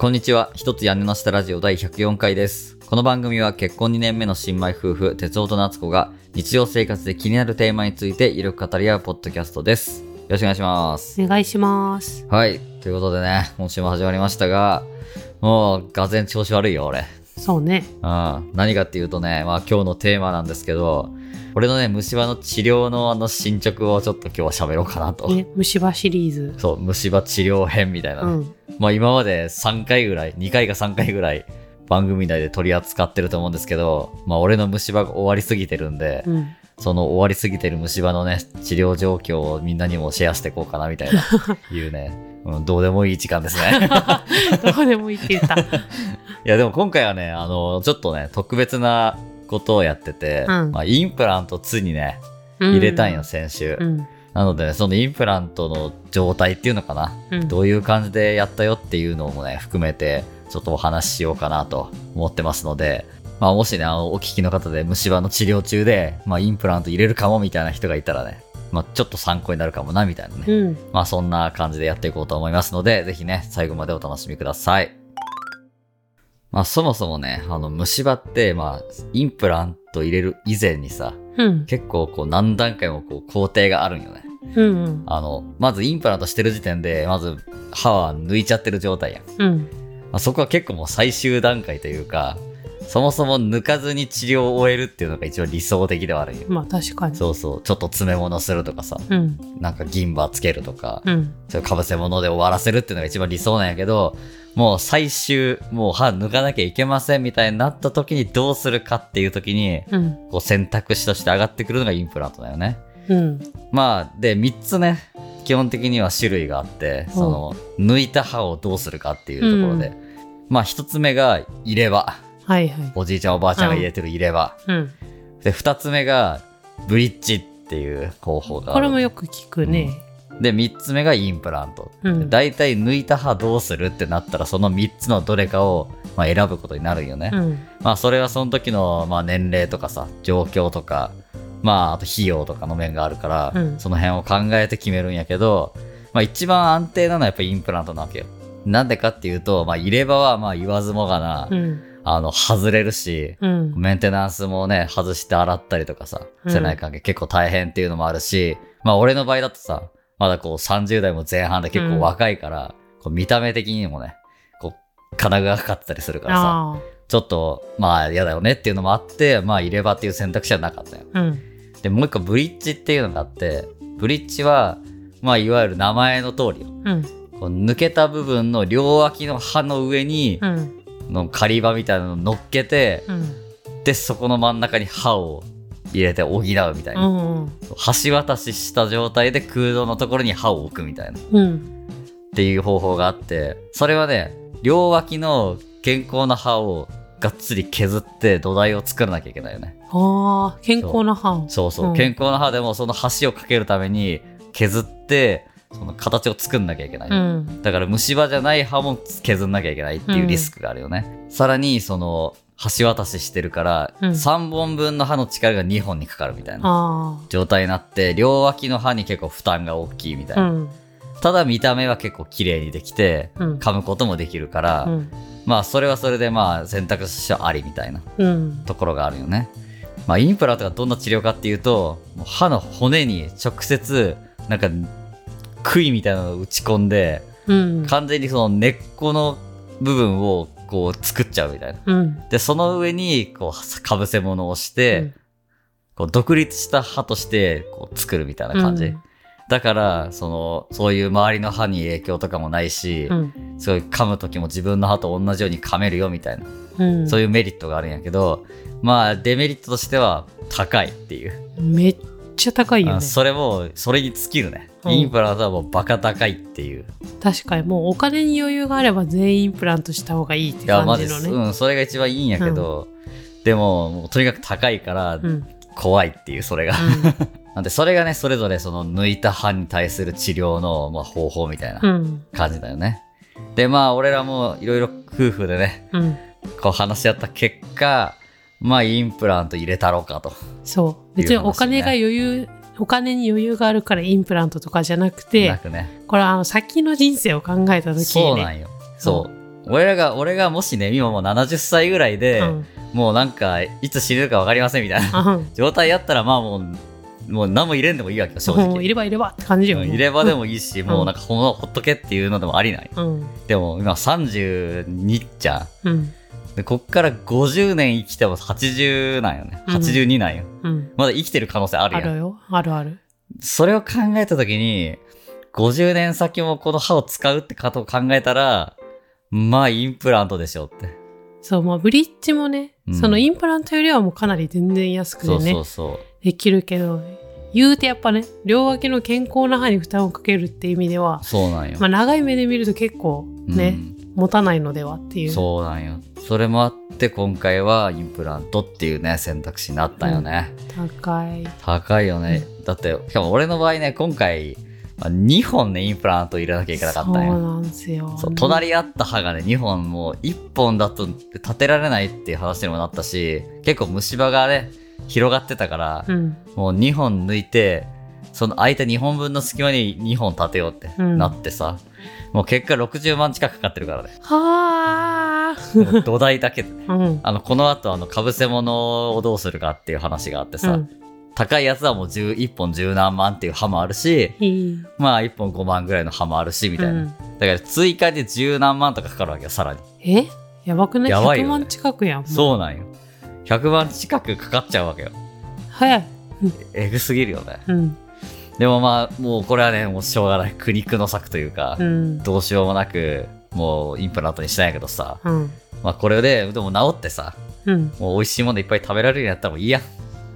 こんにちは。一つ屋根の下ラジオ第104回です。この番組は結婚2年目の新米夫婦、哲夫と夏子が日常生活で気になるテーマについてゆるく語り合うポッドキャストです。よろしくお願いします。お願いします。はい。ということでね、今週も始まりましたが、もう、がぜん調子悪いよ、俺。そうね。うん。何かっていうとね、まあ今日のテーマなんですけど、俺のね、虫歯の治療のあの進捗をちょっと今日は喋ろうかなと。ね、虫歯シリーズ。そう、虫歯治療編みたいなね、うん。まあ今まで3回ぐらい、2回か3回ぐらい番組内で取り扱ってると思うんですけど、まあ俺の虫歯が終わりすぎてるんで、うん。その終わりすぎてる虫歯のね、治療状況をみんなにもシェアしていこうかなみたいな、いうね、うん、どうでもいい時間ですね。どこでもいいって言った。いやでも今回はね、あの、ちょっとね、特別なことをやってて、うんまあインプラント2にね、うん入れたんよ、先週。うん。なのでね、そのインプラントの状態っていうのかな。うん。どういう感じでやったよっていうのもね、含めて、ちょっとお話ししようかなと思ってますので、まあもしね、あの、お聞きの方で虫歯の治療中で、まあインプラント入れるかもみたいな人がいたらね、まあちょっと参考になるかもな、みたいなね。うん。まあそんな感じでやっていこうと思いますので、ぜひね、最後までお楽しみください。まあそもそもね、あの虫歯って、まあインプラント入れる以前にさ、うん。結構こう何段階もこう工程があるんよね。うん。うん。あの、まずインプラントしてる時点で、まず歯は抜いちゃってる状態やん。うん。まあ、そこは結構もう最終段階というか、そもそも抜かずに治療を終えるっていうのが一番理想的ではあるんよ。まあ確かに。そうそう、ちょっと詰め物するとかさ、うん。なんか銀歯つけるとか、うん。そういう被せ物で終わらせるっていうのが一番理想なんやけど、もう最終、もう歯抜かなきゃいけませんみたいになった時にどうするかっていう時に、うん。こう選択肢として上がってくるのがインプラントだよね。うん。まあ、で、3つね、基本的には種類があって、その、抜いた歯をどうするかっていうところで、まあ、1つ目が入れ歯。はいはい。おじいちゃんおばあちゃんが入れてる入れ歯。うん。で、2つ目がブリッジっていう方法がある。これもよく聞くね。で、3つ目がインプラント。うん。だいたい抜いた歯どうするってなったら、その3つのどれかを、まあ、選ぶことになるよね。うん。まあ、それはその時の、まあ、年齢とかさ、状況とか、まあ、あと費用とかの面があるから、うんその辺を考えて決めるんやけど、まあ、一番安定なのはやっぱインプラントなわけよ。なんでかっていうと、まあ、入れ歯はまあ言わずもがな、うん。あの、外れるし、うん。メンテナンスもね、外して洗ったりとかさ、うんせない関係結構大変っていうのもあるし、まあ俺の場合だとさ、まだこう30代も前半で結構若いから、こう見た目的にもね、こう、金具がかかってたりするからさ、あちょっと、まあ嫌だよねっていうのもあって、まあ入れ歯っていう選択肢はなかったよ。で、もう一個ブリッジっていうのがあって、ブリッジは、まあいわゆる名前の通りよ。うん。こう抜けた部分の両脇の歯の上に、うん。の狩り歯みたいなのを乗っけて、うん。で、そこの真ん中に歯を入れて補うみたいな。うん。橋渡しした状態で空洞のところに歯を置くみたいな。っうん。ていう方法があって、それはね、両脇の健康な歯をがっつり削って土台を作らなきゃいけないよね。ああ、健康な歯。そうそう。うん健康な歯でもその橋をかけるために削って、その形を作んなきゃいけない。うん。だから虫歯じゃない歯も削んなきゃいけないっていうリスクがあるよね。さらに、その、橋渡ししてるから、うん3本分の歯の力が2本にかかるみたいなあ状態になって、両脇の歯に結構負担が大きいみたいあ。な。うん。ただ見た目は結構綺麗にできて、うん噛むこともできるから、うん。まあそれはそれでまあ選択肢はありみたいなうん。ところがあるよね。まあインプラントがどんな治療かっていうと、歯の骨に直接、なんか、杭みたいなのを打ち込んで、うん。完全にその根っこの部分をこう作っちゃうみたいな。うん。で、その上にこうかぶせ物をして、うんこう独立した歯としてこう作るみたいな感じ。うんだから、その、そういう周りの歯に影響とかもないし、うん。すごい噛む時も自分の歯と同じように噛めるよみたいな、うん。そういうメリットがあるんやけど、まあデメリットとしては高いっていう。めっちゃ高いよね。あそれも、それに尽きるね。うんインプラントはもうバカ高いっていう。確かにもうお金に余裕があれば全員インプラントした方がいいって。感じのね。うん、それが一番いいんやけど、でも、もうとにかく高いからうん。うん。怖いっていう、それが。なんで、それがね、それぞれその抜いた歯に対する治療の、まあ、方法みたいなうん。感じだよね。で、まあ、俺らもいろいろ夫婦でね、うん。こう話し合った結果、まあ、インプラント入れたろうかと。そう。別にお金が余裕、お金に余裕があるからインプラントとかじゃなくなて、くね。これはあの先の人生を考えた時にね、そうなんよ。そう。俺らが、俺がもしね、今もう70歳ぐらいで、うん。もうなんか、いつ死ぬか分かりませんみたいなうん。状態やったら、まあもう、もう何も入れんでもいいわけよ、正直。いればいればって感じよ。うん入れ歯でももいいし、もうなんかほんほっとけっていうのでもありない。う。うん。でも今32じゃん。うん。で、こっから50年生きても80なんよね。うん82なんよ。うん。まだ生きてる可能性あるやん。あるよ。あるある。それを考えたときに、50年先もこの歯を使うってことを考えたら、まあインプラントでしょって。そう、まあ、ブリッジもね、うんそのインプラントよりはもうかなり全然安くてね。できるけど、言うてやっぱね、両脇の健康な歯に負担をかけるっていう意味では、そうなんよ。まあ、長い目で見ると結構ね、うん持たないのではっていう。そうなんよ。それもあって今回はインプラントっていうね、選択肢になったよね。高い。高いよね。だって、しかも俺の場合ね、今回、まあ、2本ね、インプラント入れなきゃいけなかそうったんよ。なんですよ。そう隣り合った歯がね2本もう1本だと立てられないっていう話にもなったし結構虫歯がね広がってたから、うん。もう2本抜いてその空いた2本分の隙間に2本立てようってうんなってさ、もう結果60万近くかかってるからねはあ。土台だけでね うん。あのこの後あのかぶせ物をどうするかっていう話があってさ、うん高いやつはもう11本十何万っていう歯もあるし。まあ1本5万ぐらいの歯もあるしみたいな、うんだから追加で十何万とかかかるわけよさらにえ？やばくない？やばいよ ?100 ね万近くやん。う。そうなんよ。100万近くかかっちゃうわけよ。早い。えぐすぎるよね。うん。でもまあ、もうこれはね、もうしょうがない。苦肉の策というか、うん。どうしようもなく、もうインプラントにしたんやけどさ、うん。まあこれで、でも治ってさ、うん。もう美味しいものいっぱい食べられるようになったらもういいや。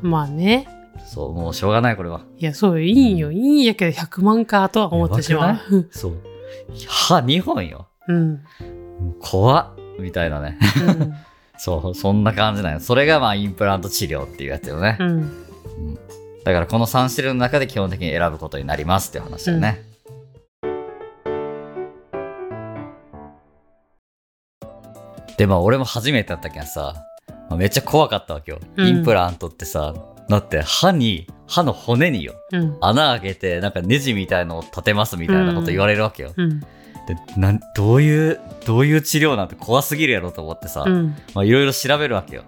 まあね。そう、もうしょうがない、これは。いや、そうよ。いいんよ。いいんやけど100万かとは思ってしまやう。そう。歯2本よ。うん。怖っ。みたいなね。うん。そう、そんな感じなんよ。それがまあインプラント治療っていうやつよね。うん。だからこの3種類の中で基本的に選ぶことになりますっていう話だよね。で、まあ俺も初めてだったけんさ、まあめっちゃ怖かったわけよ。うんインプラントってさ、だって歯に、歯の骨によ、うん。穴開けてなんかネジみたいのを立てますみたいなこと言われるわけよ。うん。で、なん、どういう、どういう治療なんて怖すぎるやろと思ってさ、いろいろ調べるわけよ。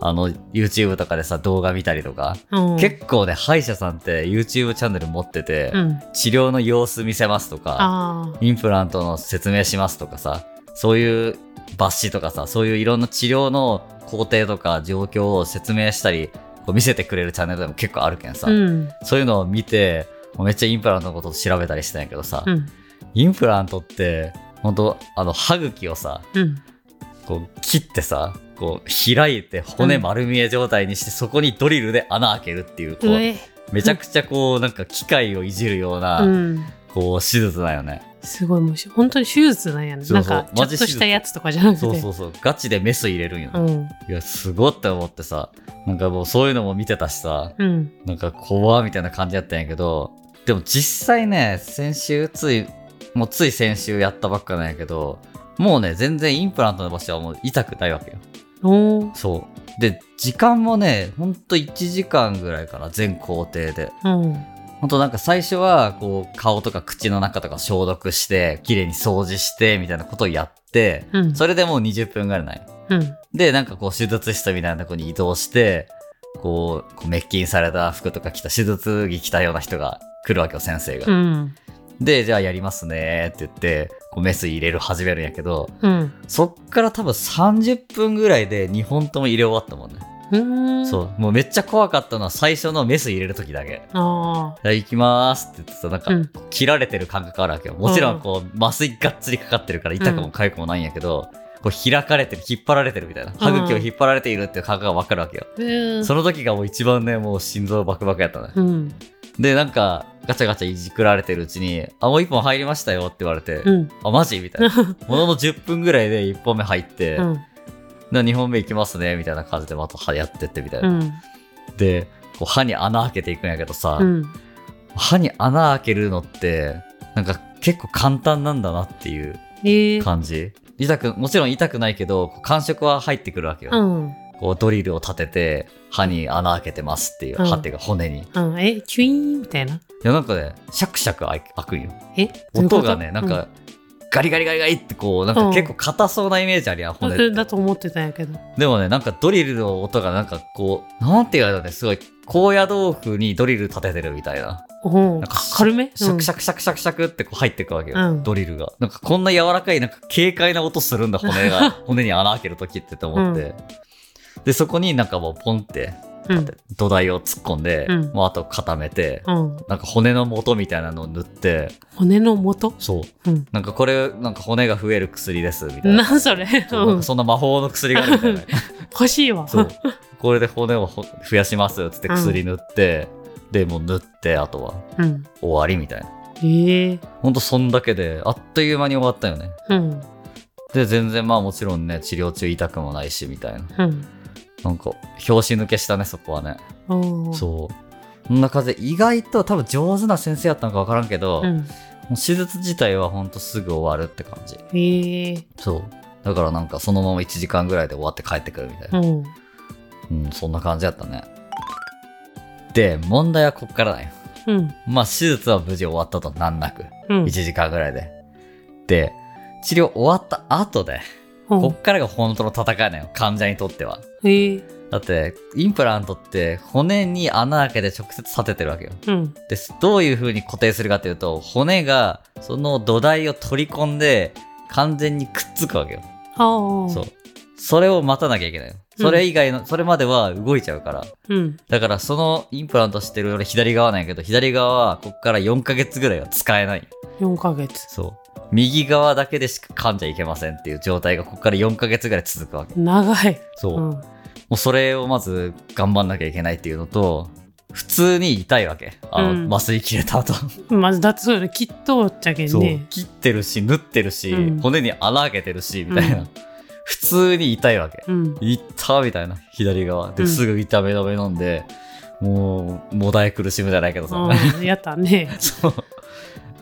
あの、YouTube とかでさ、動画見たりとか。うん。結構ね、歯医者さんって YouTube チャンネル持ってて、うん。治療の様子見せますとか。インプラントの説明しますとかさ、そういう抜歯とかさ、そういういろんな治療の工程とか状況を説明したり、こう見せてくれるチャンネルでも結構あるけんさ、うん。そういうのを見て、めっちゃインプラントのことを調べたりしてんやけどさ、うん。インプラントって、本当あの、歯茎をさ、うん。こう切ってさ、こう開いて骨丸見え状態にして、そこにドリルで穴開けるっていう、こう、うえ。めちゃくちゃこう、なんか機械をいじるような、うん。こう、手術だよね。すごい、もうし、本当に手術なんやね。なんか、ちょっとしたやつとかじゃなくて。そうそうそう。ガチでメス入れるんよね。うん。いや、すごって思ってさ、なんかもうそういうのも見てたしさ、うん。なんか怖みたいな感じだったんやけど、でも実際ね、先週、つい、もうつい先週やったばっかなんやけど、もうね、全然インプラントの場所はもう痛くないわけよ。おー。そう。で、時間もね、ほんと1時間ぐらいかな、全工程で。うん。ほんとなんか最初は、こう、顔とか口の中とか消毒して、綺麗に掃除して、みたいなことをやって、うん。それでもう20分ぐらいない。うん。で、なんかこう、手術室みたいなとこに移動して、こう、こう滅菌された服とか着た、手術着着たような人が来るわけよ、先生が。うん。で、じゃあやりますねって言って、こうメス入れる始めるんやけど、うん。そっから多分30分ぐらいで2本とも入れ終わったもんね。そう。もうめっちゃ怖かったのは最初のメス入れる時だけ。あじゃあ行きまーすって言ってさ、なんか、うん切られてる感覚あるわけよ。もちろんこう、麻酔がっつりかかってるから痛くも痒くもないんやけど、こう開かれてる、引っ張られてるみたいな。歯茎を引っ張られているっていう感覚がわかるわけよ。その時がもう一番ね、もう心臓バクバクやったね。うん。で、なんか、ガチャガチャいじくられてるうちに、あ、もう一本入りましたよって言われて、うん。あ、マジ？みたいな。ものの10分ぐらいで1本目入って、うん。で2本目行きますね、みたいな感じでまた歯やってってみたいな。うん。で、こう歯に穴開けていくんやけどさ、うん。歯に穴開けるのって、なんか結構簡単なんだなっていうええ。感じ。痛く、もちろん痛くないけど、感触は入ってくるわけよ。うん。こうドリルを立てて、歯に穴開けてますっていう、うん歯っていうか骨に。いうん。え、キュイーンみたいな？や、なんかね、シャクシャク開くんよ。え？どういうこと？音がね、なんか、ガリガリガリガリってこう、なんか結構硬そうなイメージあるやん、骨って。だと思ってたんやけど。でもね、なんかドリルの音がなんかこう、なんて言われたね、すごい、高野豆腐にドリル立ててるみたいな。おうなんか軽め？シャクシャクシャクシャクシャクってこう入っていくわけよ、うんドリルが。なんかこんな柔らかい、なんか軽快な音するんだ、骨が。骨に穴開けるときってと思って。で、そこになんかもうポンってうん。土台を突っ込んで、うんもうあと固めて、うん。なんか骨の元みたいなのを塗って、骨の元？そう。うん。なんかこれ、なんか骨が増える薬です、みたいな。なんそれそそんな魔法の薬があるみたいな。欲しいわ。そう。これで骨をほ増やしますっつって薬塗って、で、もう塗って、あとはうん。終わりみたいな。ええほんとそんだけで、あっという間に終わったよね。うん。で、全然まあもちろんね、治療中痛くもないし、みたいな。うん。なんか、拍子抜けしたね、そこはね。そう。こんな感じで、意外と多分上手な先生やったのかわからんけど、もうん。う手術自体はほんとすぐ終わるって感じ。ええそう。だからなんかそのまま1時間ぐらいで終わって帰ってくるみたいな。うん。うん、そんな感じやったね。で、問題はこっからだよ。うん。まあ、手術は無事終わったと難なく。うん。1時間ぐらいで。で、治療終わった後で、うんこっからが本当の戦いなよ。患者にとっては。ええだって、インプラントって骨に穴開けて直接立ててるわけよ。うん。で、どういう風に固定するかっていうと、骨がその土台を取り込んで、完全にくっつくわけよ。そう。それを待たなきゃいけないよ。それ以外の、それまでは動いちゃうから。うん。だからそのインプラントしてる俺左側なんやけど、左側はこっから4ヶ月ぐらいは使えない。4ヶ月。そう。右側だけでしか噛んじゃいけませんっていう状態がここから4ヶ月ぐらい続くわけ。長い。そう。うん。もうそれをまず頑張んなきゃいけないっていうのと、普通に痛いわけ。あの、うん麻酔切れた後。まず、だってそうよね。きっとっちゃけんそうね。。切ってるし、縫ってるし、うん骨に穴開けてるし、みたいな。うん普通に痛いわけ。うん。痛ったみたいな。左側。で、うんすぐ痛め止め飲んで、もう、もだえ苦しむじゃないけどさ。うん。やったね。そう。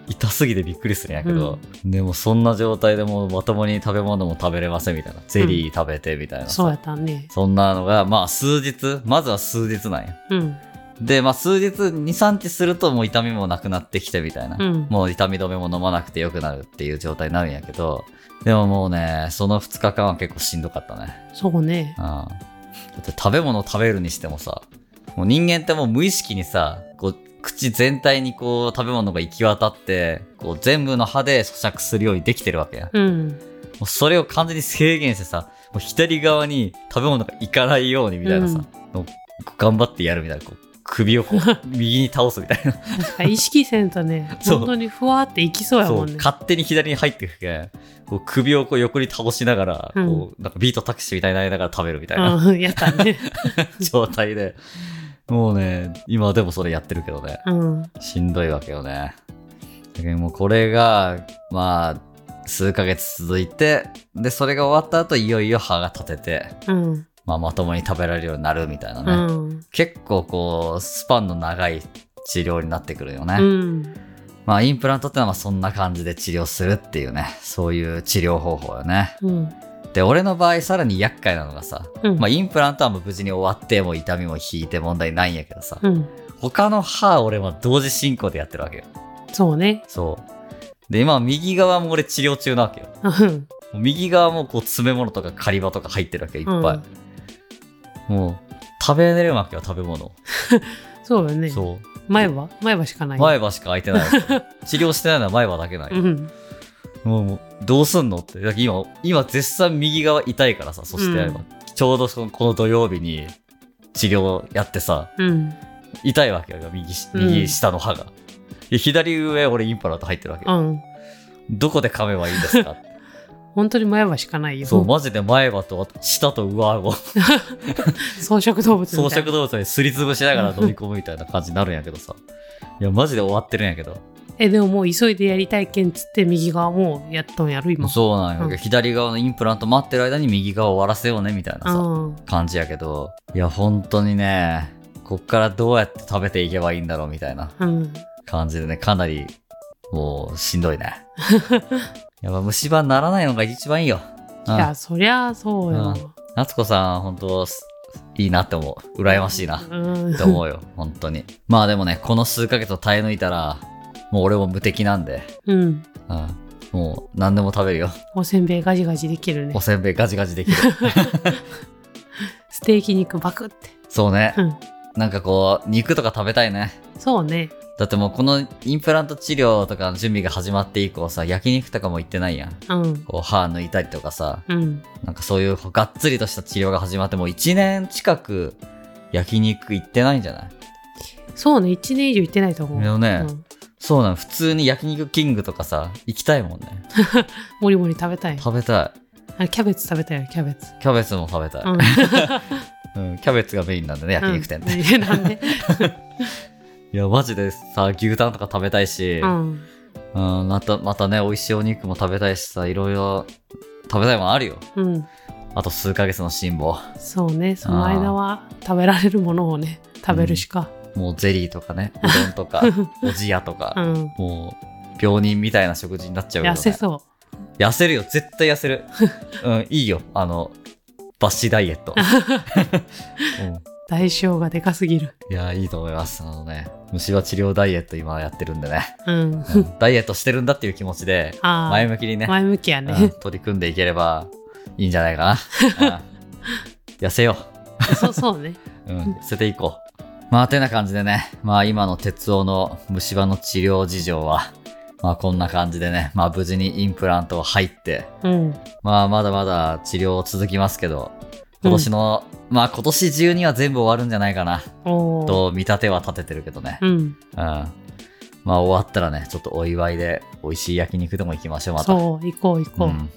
痛すぎてびっくりするんやけど、でもそんな状態でもうまともに食べ物も食べれませんみたいな。ゼリー食べてみたいなさ。そうやったね。そんなのが、まあ数日、まずは数日なんや。うん。で、まあ数日、2、3日するともう痛みもなくなってきてみたいな。うんもう痛み止めも飲まなくてよくなるっていう状態になるんやけど、でももうね、その2日間は結構しんどかったね。そうね。うん。だって食べ物を食べるにしてもさ、もう人間ってもう無意識にさ、口全体にこう食べ物が行き渡って、こう全部の歯で咀嚼するようにできてるわけや。もうん。うそれを完全に制限してさ、もう左側に食べ物が行かないようにみたいなさ、もう頑張ってやるみたいな、こう首をこう 右に倒すみたいな。意識せんとね、本当にふわっていきそうやもんね。勝手に左に入っていくけん、こう首をこう横に倒しながら、うんこうなんかビートタクシーみたいになりながら食べるみたいな。うん、やったね。状態で、もうね、今でもそれやってるけどね、うん。しんどいわけよね。だけどもうこれが、まあ、数ヶ月続いて、で、それが終わった後、いよいよ歯が立てて、うん。まあ、まともに食べられるようになるみたいなうね。ん。結構こう、スパンの長い治療になってくるよね。うん。まあ、インプラントってのはまあそんな感じで治療するっていうね、そういう治療方法よね。うん。で、俺の場合さらに厄介なのがさ、うん。まあ、インプラントは無事に終わって、もう痛みも引いて問題ないんやけどさ、うん。他の歯俺は同時進行でやってるわけよ。そうね。そう。で、今右側も俺治療中なわけよ。うん。右側もこう詰め物とか狩り場とか入ってるわけよいっぱい。もう、食べれるわけよ、食べ物。そうよね。そ前歯？前歯しかなう。い。前歯しか開いてない。治療してないのは前歯だけない。うん。もう、どうすんのって。今、今絶賛右側痛いからさ、そして、うんちょうどこの土曜日に治療やってさ、うん。痛いわけよ、右右下の歯が。で左上、俺インパラント入ってるわけよ。うん。どこで噛めばいいんですか？本当に前歯しかないよ。そう、マジで前歯と下と上顎、草食動物。草食動物にすりつぶしながら飲み込むみたいな感じになるんやけどさ。いや、マジで終わってるんやけど。え、でももう急いでやりたいけんつって右側もやっとんやる今。そうなんよ、うん左側のインプラント待ってる間に右側終わらせようね、みたいなさ、うん。感じやけど。いや、本当にね、こっからどうやって食べていけばいいんだろう、みたいなうん。感じでね、かなり、もう、しんどいね。やっぱ虫歯にならないのが一番いいよ。うんいや、そりゃそうよ。夏子さん、本当いいなって思う。羨ましいな。うん。って思うよ、本当に。まあでもね、この数ヶ月を耐え抜いたら、もう俺も無敵なんで、うん。うん。もう何でも食べるよ。おせんべいガジガジできるねお。せんべいガジガジできる。ステーキ肉バクって。そうね。うん。なんかこう、肉とか食べたいね。そうね。だってもうこのインプラント治療とかの準備が始まって以降さ、焼肉とかも行ってないやん。うん。こう歯抜いたりとかさ、うん。なんかそういうがっつりとした治療が始まってもう1年近く焼肉行ってないんじゃない？そうね。1年以上行ってないと思う。でもねうんそうなの。普通に焼肉キングとかさ、行きたいもんね。もりもり食べたい。食べたい。あキャベツ食べたいよ、キャベツ。キャベツも食べたい。うん。うん、キャベツがメインなんだね、焼肉店って。うんなんで いや、マジでさ、牛タンとか食べたいし、うん。うん、また、またね、美味しいお肉も食べたいしさ、いろいろ食べたいもんあるよ。うん。あと数ヶ月の辛抱。そうね。その間は食べられるものをね、食べるしか。もうゼリーとかね、うどんとか、おじやとか、うん。もう、病人みたいな食事になっちゃうよね。痩せそ痩せるよ、絶対痩せる。うん、いいよ、あの、バッシダイエット。うんう。代償がでかすぎる。いや、いいと思います。あのね、虫歯治療ダイエット今やってるんでね。うん。うんダイエットしてるんだっていう気持ちで。前向きにね、前向きやうんね。取り組んでいければいいんじゃないかな。うん痩せよそうそうね。う。うん、痩せていこう。まあ、てな感じでね、まあ今の鉄夫の虫歯の治療事情は、まあこんな感じでね、まあ無事にインプラント入って、うん。まあまだまだ治療続きますけど、今年の、まあ今年中には全部終わるんじゃないかな。と見立ては立ててるけどね。うん。うん。まあ終わったらね、ちょっとお祝いで美味しい焼肉でも行きましょう、また。そう、行こう行こう。ん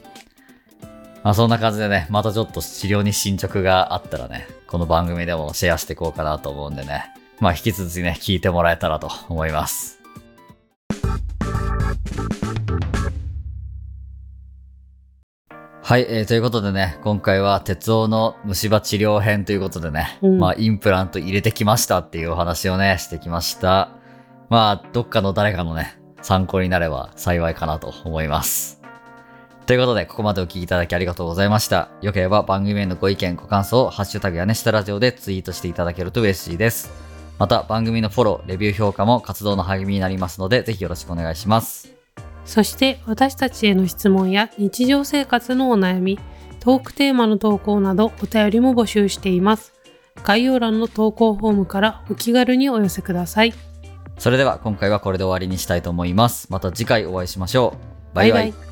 まあそんな感じでね、またちょっと治療に進捗があったらね、この番組でもシェアしていこうかなと思うんでね。まあ引き続きね、聞いてもらえたらと思います。はい、えーということでね、今回は鉄夫の虫歯治療編ということでね、うんまあインプラント入れてきましたっていうお話をね、してきました。まあ、どっかの誰かのね、参考になれば幸いかなと思います。ということで、ここまでお聞きいただきありがとうございました。よければ番組へのご意見、ご感想をハッシュタグやねしたラジオでツイートしていただけると嬉しいです。また、番組のフォロー、レビュー評価も活動の励みになりますので、ぜひよろしくお願いします。そして私たちへの質問や日常生活のお悩み、トークテーマの投稿などお便りも募集しています。概要欄の投稿フォームからお気軽にお寄せください。それでは今回はこれで終わりにしたいと思います。また次回お会いしましょう。バイバイ。バイバイ